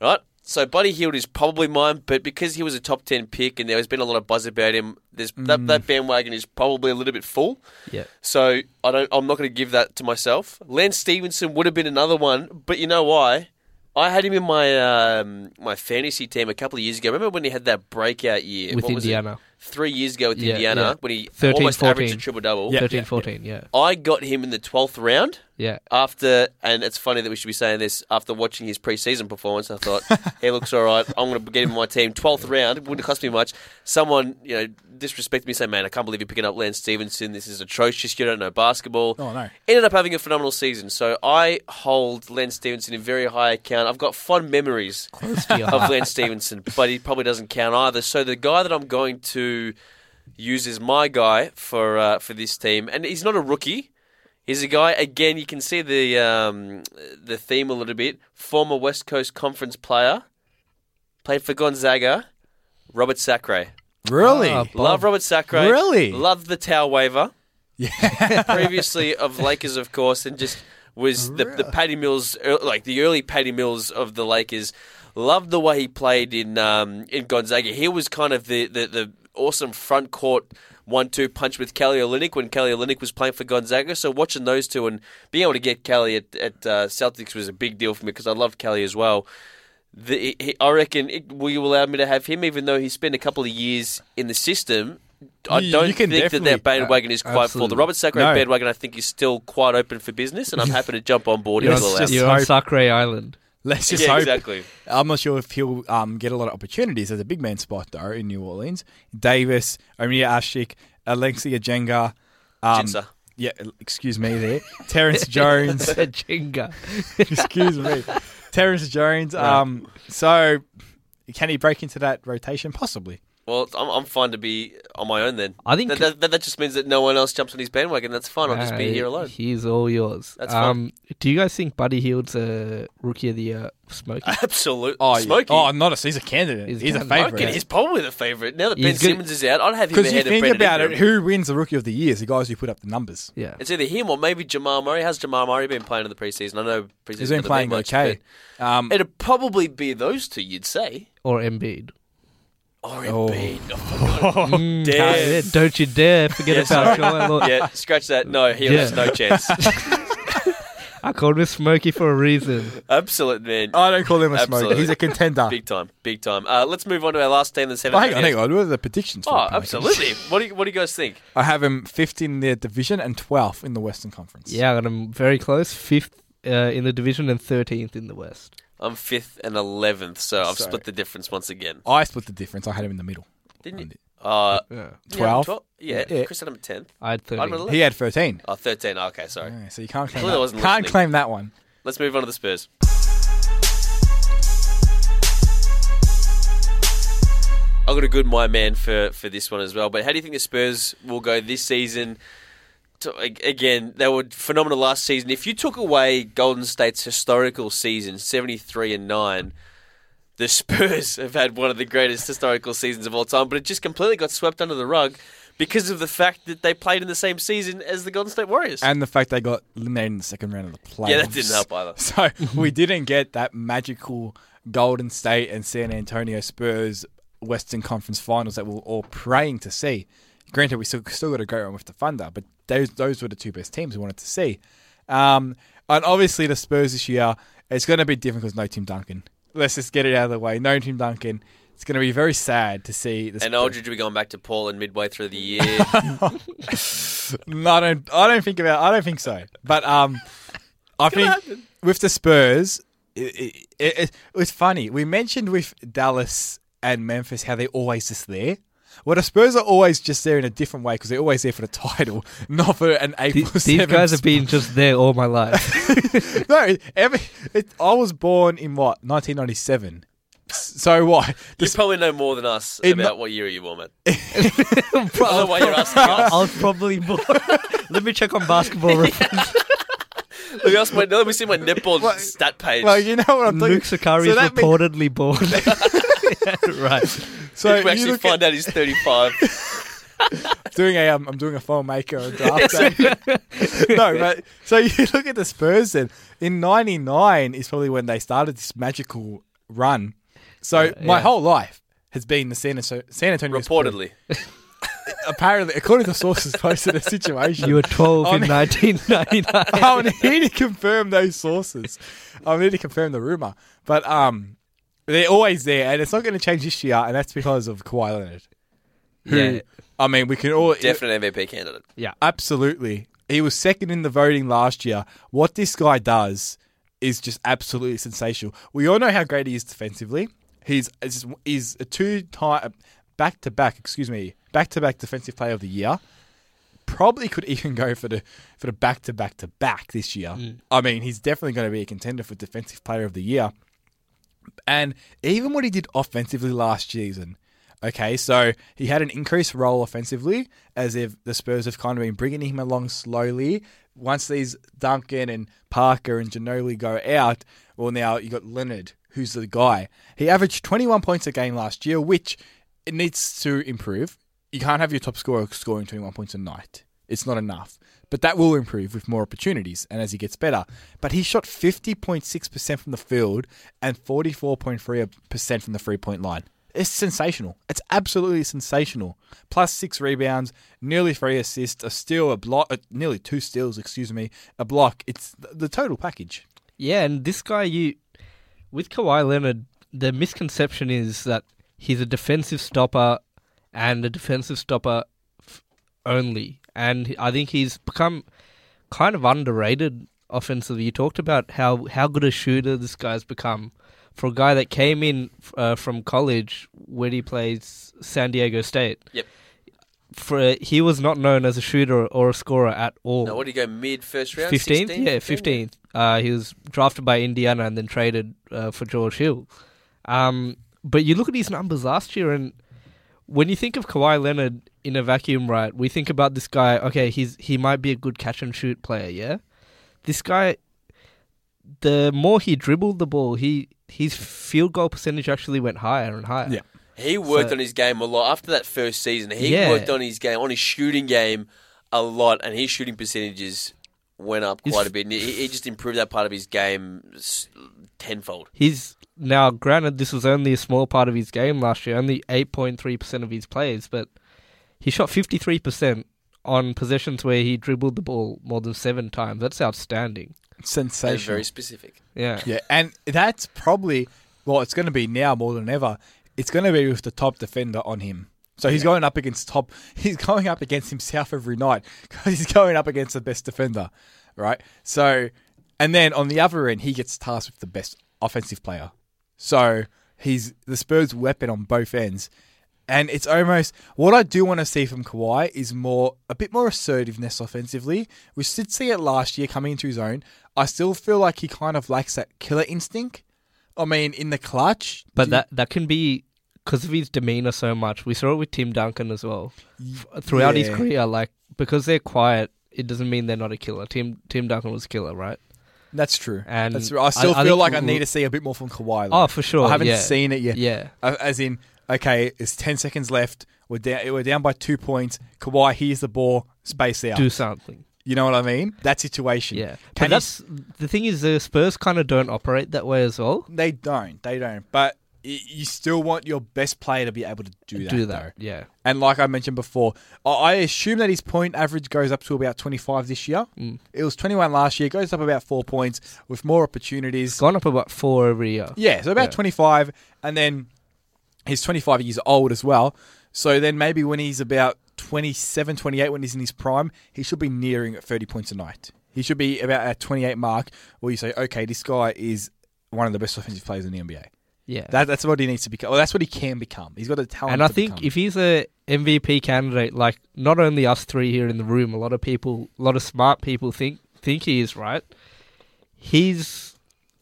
Right? So Buddy Hield is probably mine, but because he was a top ten pick and there has been a lot of buzz about him, there's that, that bandwagon is probably a little bit full. Yeah. So I don't. I'm not going to give that to myself. Lance Stephenson would have been another one, but you know why? I had him in my um, my fantasy team a couple of years ago. Remember when he had that breakout year With What was it? Indiana. Three years ago with Yeah, Indiana, yeah. when he 13, almost 14. averaged a triple double. Yeah. 13 14, yeah. I got him in the twelfth round Yeah. after, and it's funny that we should be saying this after watching his preseason performance. I thought he looks all right. I'm going to get him in my team. Twelfth round it wouldn't cost me much. Someone you know disrespected me, saying, "Man, I can't believe you're picking up Lance Stephenson. This is atrocious. You don't know basketball." Oh, no. Ended up having a phenomenal season. So I hold Lance Stephenson in very high account. I've got fond memories Close to your of heart. Lance Stephenson, but he probably doesn't count either. So the guy that I'm going to use as my guy for uh, for this team, and he's not a rookie. He's a guy again. You can see the um, the theme a little bit. Former West Coast Conference player, played for Gonzaga. Robert Sacre. really? Ah, Love Robert Sacre. Really? Love the towel waiver. Yeah. Previously of Lakers, of course, and just was the, the Patty Mills, er, like the early Patty Mills of the Lakers. Loved the way he played in um, in Gonzaga. He was kind of the, the, the awesome front court one-two punch with Kelly Olynyk when Kelly Olynyk was playing for Gonzaga. So watching those two and being able to get Kelly at, at uh, Celtics was a big deal for me because I loved Kelly as well. The, he, I reckon it, will you allow me to have him, even though he spent a couple of years in the system. I You- don't you can think that that bandwagon is quite full. The. Robert Sacre No. bandwagon, I think, is still quite open for business, and I'm happy to jump on board You're, if Let's on, just you're on Sacre Island. Let's just Yeah, hope. exactly. I'm not sure if he'll um, get a lot of opportunities as a big man spot though in New Orleans. Davis, Omer Asik, Alexis Ajinça, um, Jinsa. yeah, excuse me there, Terrence Jones, Jenga. excuse me, Terrence Jones. Um, so can he break into that rotation? Possibly. Well, I'm, I'm fine to be on my own then. I think- that, that, that, that just means that no one else jumps on his bandwagon. That's fine. I'll just be here alone. He's all yours. That's fine. um, Do you guys think Buddy Hield's a rookie of the year? Smokey. Absolutely. Oh, yeah. Smoky. Oh, not a. He's a candidate. He's He's, a a favorite. Smoky. He's probably the favourite. Now that He's Ben good- Simmons is out, I'd have him Because you ahead of think Brandon about it, who wins the Rookie of the Year? Is the guys who put up the numbers. yeah. It's either him or maybe Jamal Murray. How's Jamal Murray been playing in the preseason? I know preseason He's been playing much, okay. Um, It'd probably be those two, you'd say. Or Embiid. Or Oh. Embiid. Oh, Mm, Damn. yeah, Don't you dare forget Yeah, about sorry. Yeah, scratch that. No, he Yeah. has no chance. I called him Smokey for a reason. Absolute man. I don't call him a Absolutely. smoker. He's a contender. Big time, big time. Uh, let's move on to our last team, the Oh, seventh. hang on, hang on. What are the predictions? Oh, the absolutely. What do you, what do you guys think? I have him fifth in their division and 12th in the Western Conference. Yeah, I got him very close. Fifth uh, in the division and 13th in the West. I'm fifth and eleventh, so I've So- split the difference once again. I split the difference. I had him in the middle. Didn't you? Uh, Yeah. yeah, 12? Yeah, Yeah. Chris had him tenth. I had I'm 13. He had 13. Oh, 13. Oh, okay, sorry. Yeah, so you can't claim Clearly I that. wasn't Can't listening. claim that one. Let's move on to the Spurs. I've got a good my man for, for this one as well. But how do you think the Spurs will go this season? To, again, they were phenomenal last season. If you took away Golden State's historical season, 73 and 9, the Spurs have had one of the greatest historical seasons of all time, but it just completely got swept under the rug because of the fact that they played in the same season as the Golden State Warriors. And the fact they got eliminated in the second round of the playoffs. yeah, that didn't help either. So we didn't get that magical Golden State and San Antonio Spurs Western Conference Finals that we were all praying to see. Granted, we still still got a great one with the Thunder, but those those were the two best teams we wanted to see. Um, and obviously, the Spurs this year it's going to be different because no Tim Duncan. Let's just get it out of the way. No Tim Duncan. It's going to be very sad to see the And Spurs- Aldridge will be going back to Portland midway through the year. No, I don't. I don't think about. I don't think so. But um, I think with the Spurs, it, it, it, it was funny. We mentioned with Dallas and Memphis how they're always just there. Well, the Spurs are always just there in a different way because they're always there for the title, not for an April. Th- These 7th guys have been just there all my life. no, every, it, I was born in what 1997. So what? you The, probably know more than us It about no- what year you were, man. I why you're asking I, us. I was probably born. Let me check on basketball reference. Let me, ask my, let me see my netball Well, stat page. well, you know what I'm talking. Luke Sakari So is that mean- reportedly born. Yeah, right. So you you actually look find out he's 35. doing a um, I'm doing a filmmaker on draft day. no, but so you look at the Spurs then in '99 is probably when they started this magical run. So my yeah. whole life has been the San, San Antonio Spurs. reportedly. Apparently, according to sources close to the situation, You were 12 Oh, in no. 1999. I need to confirm those sources. I need to confirm the rumor, but um, they're always there, and it's not going to change this year, and that's because of Kawhi Leonard. Who, Yeah. I mean, we can all Definite MVP candidate. Yeah. absolutely. He was second in the voting last year. What this guy does is just absolutely sensational. We all know how great he is defensively. He's is- he's a two time back to back, excuse me, back to back defensive player of the year. Probably could even go for the for the back to back to back this year. Mm. I mean, he's definitely going to be a contender for defensive player of the year. And even what he did offensively last season, okay, so he had an increased role offensively as if the Spurs have kind of been bringing him along slowly. Once these Duncan and Parker and Ginobili go out, well, now you got Leonard, who's the guy. He averaged 21 points a game last year, which it needs to improve. You can't have your top scorer scoring 21 points a night. It's not enough. But that will improve with more opportunities and as he gets better. But he shot 50.6% from the field and 44.3% from the three point line. It's sensational. It's absolutely sensational. Plus six rebounds, nearly three assists, a steal, a block, uh, nearly two steals, excuse me, a block. It's th- the total package. Yeah, and this guy, you with Kawhi Leonard, the misconception is that he's a defensive stopper and a defensive stopper only. And I think he's become kind of underrated offensively. You talked about how, how good a shooter this guy's become. For a guy that came in uh, from college, where he plays San Diego State. Yep. For he was not known as a shooter or a scorer at all. Now, what do you go mid first round? Fifteenth, yeah, fifteenth. Uh, he was drafted by Indiana and then traded uh, for George Hill. Um, but you look at his numbers last year, and when you think of Kawhi Leonard in a vacuum, right? We think about this guy. Okay, he's he might be a good catch and shoot player. Yeah, this guy. The more he dribbled the ball, he his field goal percentage actually went higher and higher. Yeah. He worked So- on his game a lot after that first season. He Yeah. worked on his game, on his shooting game, a lot, and his shooting percentages went up His quite f- a bit. And he, he just improved that part of his game tenfold. He's now granted this was only a small part of his game last year, only eight point three percent of his plays, but he shot fifty three percent on possessions where he dribbled the ball more than seven times. That's outstanding. And Sensational. very specific. Yeah. Yeah, and that's probably well, it's going to be now more than ever. It's going to be with the top defender on him. So he's going up against top. He's going up against himself every night because he's going up against the best defender, right? So, and then on the other end, he gets tasked with the best offensive player. So he's the Spurs' weapon on both ends. And it's almost what I do want to see from Kawhi is more a bit more assertiveness offensively. We did see it last year coming into his own. I still feel like he kind of lacks that killer instinct. I mean, in the clutch, But that that can be because of his demeanor so much. We saw it with Tim Duncan as well. Throughout his career, like because they're quiet, it doesn't mean they're not a killer. Tim Tim Duncan was a killer, right? That's true. And That's true. I still I- I feel think like I need to see a bit more from Kawhi. though. Oh, for sure. I haven't yeah. seen it yet. Yeah. As in, okay, it's ten seconds left. We're down. We're down by two points. Kawhi, here's the ball. Space out. Do something. You know what I mean? That situation. Yeah. Can But you that's the thing is the Spurs kind of don't operate that way as well. They don't. They don't. But you still want your best player to be able to do that. Do though. Yeah. And like I mentioned before, I- assume that his point average goes up to about 25 this year. Mm. It was 21 last year. Goes up about four points with more opportunities. Gone up about four every year. Yeah, so about Yeah. 25. And then he's 25 years old as well. So then maybe when he's about 27, 28, when he's in his prime, he should be nearing 30 points a night. He should be about at 28 mark where you say, okay, this guy is one of the best offensive players in the NBA. Yeah. That, that's what he needs to become. Well, that's what he can become. He's got the talent. and I think become. if he's a MVP candidate, like not only us three here in the room, a lot of people, a lot of smart people think think he is right. He's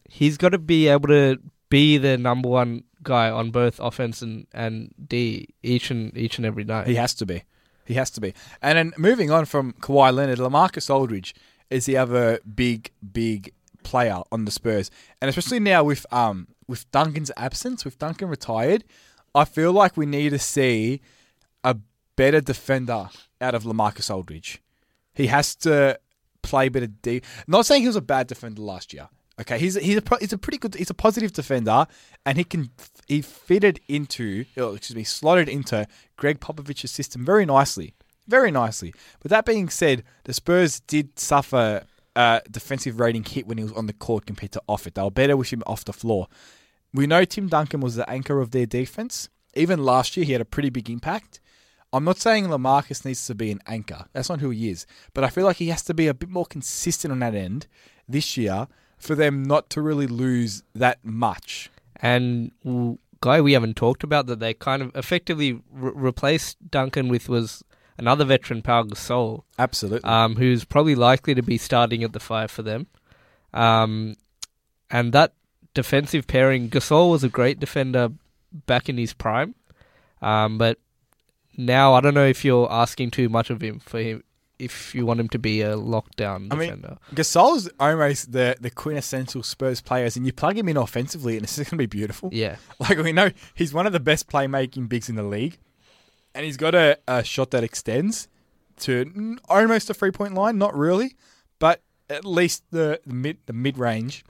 he's got to be able to be the number one guy on both offense and, and D each and each and every night. He has to be. He has to be. And then moving on from Kawhi Leonard, Lamarcus Aldridge is the other big, big player on the Spurs. And especially now with um with Duncan's absence, with Duncan retired, I feel like we need to see a better defender out of Lamarcus Aldridge. He has to play better D. Not saying he was a bad defender last year. Okay, he's he's a he's a pretty good he's a positive defender, and he can he fitted into oh, excuse me slotted into Gregg Popovich's system very nicely, very nicely. But that being said, the Spurs did suffer a defensive rating hit when he was on the court compared to off it. They were better with him off the floor. We know Tim Duncan was the anchor of their defense. Even last year, he had a pretty big impact. I'm not saying Lamarcus needs to be an anchor. That's not who he is. But I feel like he has to be a bit more consistent on that end this year for them not to really lose that much. And guy we haven't talked about that they kind of effectively re- replaced Duncan with was another veteran, Pau Gasol, Absolutely. um, who's probably likely to be starting at the five for them. Um, and that defensive pairing, Gasol was a great defender back in his prime, um, but now I don't know if you're asking too much of him for him. If you want him to be a lockdown I mean, defender, Gasol's almost the, the quintessential Spurs players, and you plug him in offensively, and it's going to be beautiful. yeah, Like we know, he's one of the best playmaking bigs in the league, and he's got a, a shot that extends to almost a three point line. Not really, but at least the, the mid the mid range.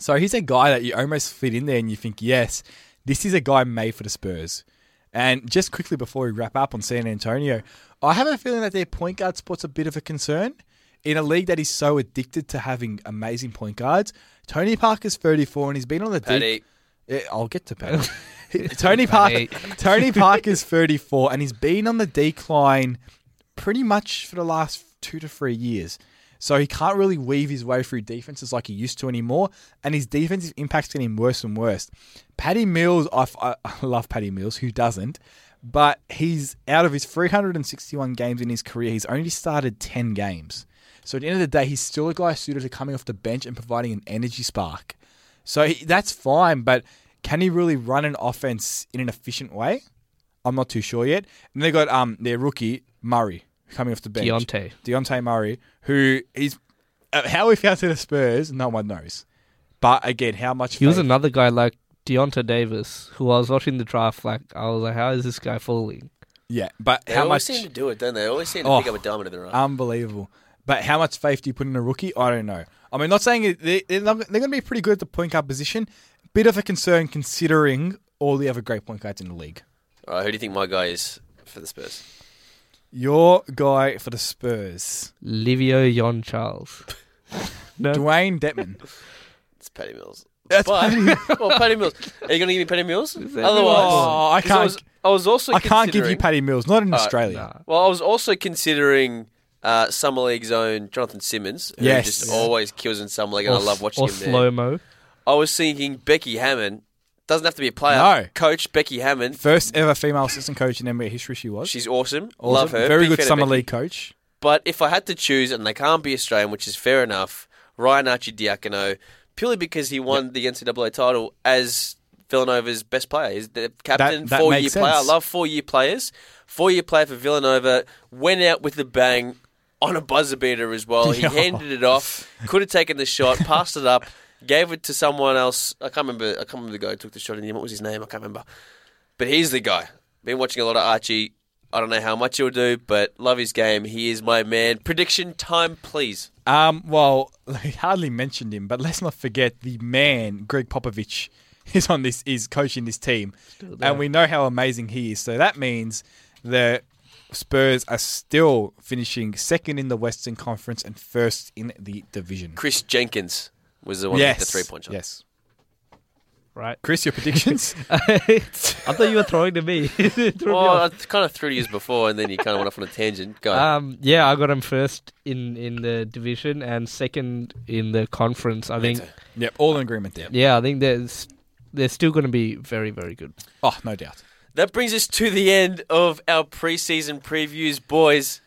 So he's a guy that you almost fit in there, and you think, yes, this is a guy made for the Spurs. And just quickly before we wrap up on San Antonio, I have a feeling that their point guard spot's a bit of a concern. In a league that is so addicted to having amazing point guards, Tony Parker's 34 and he's been on the deep yeah, I'll get to Paddy. Tony Parker. Tony Parker's 34, and he's been on the decline pretty much for the last two to three years. So he can't really weave his way through defenses like he used to anymore, and his defensive impact's getting worse and worse. Paddy Mills, I, I I love Paddy Mills. Who doesn't? But he's out of his 361 games in his career, he's only started 10 games. So at the end of the day, he's still a guy suited to coming off the bench and providing an energy spark. So he, that's fine, but can he really run an offense in an efficient way? I'm not too sure yet. And they got um their rookie Murray coming off the bench. Dejounte. Dejounte Murray, who is uh, how he found to the Spurs, no one knows. But again, how much He was another guy like Deyonta Davis, who I was watching the draft. Like I was like, how is this guy falling? yeah, but They how always much seem to do it, don't they? They always seem to Oh. pick up a diamond in the rough. unbelievable. But how much faith do you put in a rookie? I don't know. I mean, not saying they, they're, not, they're going to be pretty good at the point guard position. Bit of a concern considering all the other great point guards in the league. All right, who do you think my guy is for the Spurs? Your guy for the Spurs, Livio Jean-Charles. no, Dewayne Dedmon. It's Patty Mills. That's but, Patty- well, Patty Mills. Are you going to give me Patty Mills? Otherwise, Oh, I 'cause can't- was, I was also. I can't give you considering- Paddy Mills, not in Uh, Australia. nah. Well, I was also considering uh, Summer League's own Jonathan Simmons, who Yes. just always kills in Summer League, and or, I love watching or him there. slow mo. I was thinking Becky Hammon doesn't have to be a player. No. Coach Becky Hammon. First ever female assistant coach in NBA history, she was. She's awesome. Awesome. Love her. Very Big good summer league coach. But if I had to choose, and they can't be Australian, which is fair enough, Ryan Arcidiacono, purely because he won the NCAA title as Villanova's best player. He's the captain, That- that four year makes player. I love four year players. Four year player for Villanova, went out with a bang. on a buzzer beater as well. He handed it off, could have taken the shot, passed it up, gave it to someone else. I can't remember. I can't remember the guy who took the shot in the end. What was his name? I can't remember. But he's the guy. Been watching a lot of Archie. I don't know how much he'll do, but love his game. He is my man. Prediction time, please. Um, well, he hardly mentioned him, but let's not forget the man, Gregg Popovich, is on this, is coaching this team, and we know how amazing he is. So that means the Spurs are still finishing second in the Western Conference and first in the division. Chris Jenkins was the one who hit yes, the three point shot. yes. Right. Chris, your predictions? I thought you were throwing to me. Threw me Well. I kind of threw to you before, and then you kind of went off on a tangent. Go. Um, yeah, I got him first in, in the division and second in the conference. I think. yep, all in agreement there. Yeah, I think there's they're still going to be very very good. Oh, no doubt. That brings us to the end of our preseason previews, boys.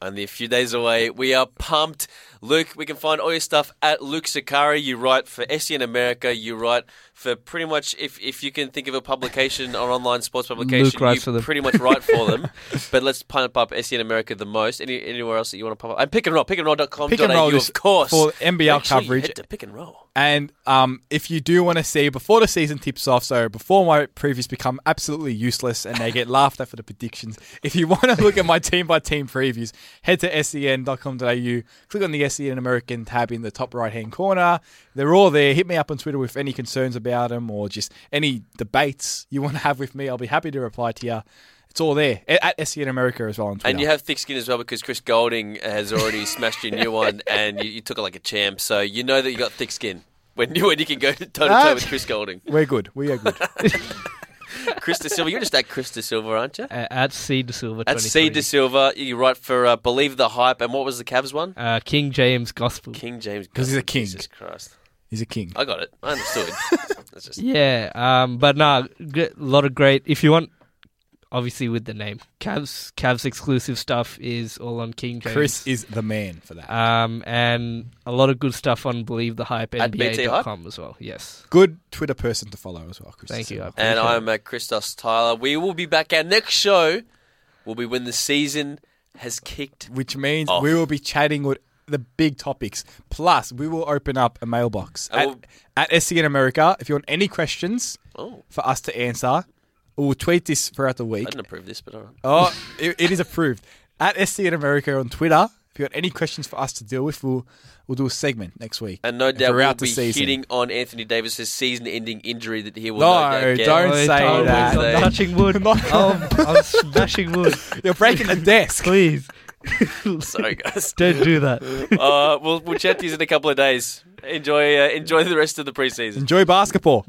Only a few days away. We are pumped. Luke, we can find all your stuff at Luke Sakari. You write for SEN America. You write for pretty much, if, if you can think of a publication or online sports publication, you pretty much write for them. but let's pump up SEN America the most. Any, anywhere else that you want to pump up? And pick and roll, pickandroll.com. Pick and roll of course. for NBL Actually, coverage. Head to pick and roll. And um, if you do want to see before the season tips off, so before my previews become absolutely useless and they get laughed at for the predictions, if you want to look at my team by team previews, head to sen.com.au, click on the SEN American tab in the top right hand corner. They're all there. Hit me up on Twitter with any concerns about them or just any debates you want to have with me. I'll be happy to reply to you. It's all there at SEN America as well on Twitter. And you have thick skin as well because Chris Golding has already smashed your new one, and you, you took it like a champ. So you know that you got thick skin when you when you can go toe to toe Ah. with Chris Golding. We're good. We are good. Chris De Silva, you're just at Chris De Silva, aren't you? Uh, at C De Silva. At C De Silva, you write for uh, Believe the Hype, and what was the Cavs one? Uh, King James Gospel. King James, because he's a king. Jesus Christ, He's a king. I got it. I understood. Just Yeah, um, but nah, a lot of great. If you want, obviously with the name, Cavs Cavs exclusive stuff is all on King James. Chris is the man for that. um, and a lot of good stuff on Believe the Hype At BT Hype? NBA.com as well. Yes, Good Twitter person to follow as well, Chris. thank you. And I'm at Christos Tyler. We will be back. Our next show will be when the season has kicked. which means Off. we will be chatting with the big topics. Plus, we will open up a mailbox I at, will- at SEN America. If you want any questions Oh, for us to answer, we'll tweet this throughout the week. I week. didn't approve this, but all right. Oh, it, it is approved. At SC in America on Twitter. If you got any questions for us to deal with, we'll we'll do a segment next week. And no doubt we'll throughout be the season. hitting on Anthony Davis's season-ending injury that he will No, no doubt get. don't Oh, say don't that. I'm touching wood. No. I'm, I'm smashing wood. You're breaking the desk. Please Sorry, guys. don't do that. uh, we'll we'll chat to you in a couple of days. Enjoy uh, enjoy the rest of the preseason. Enjoy basketball.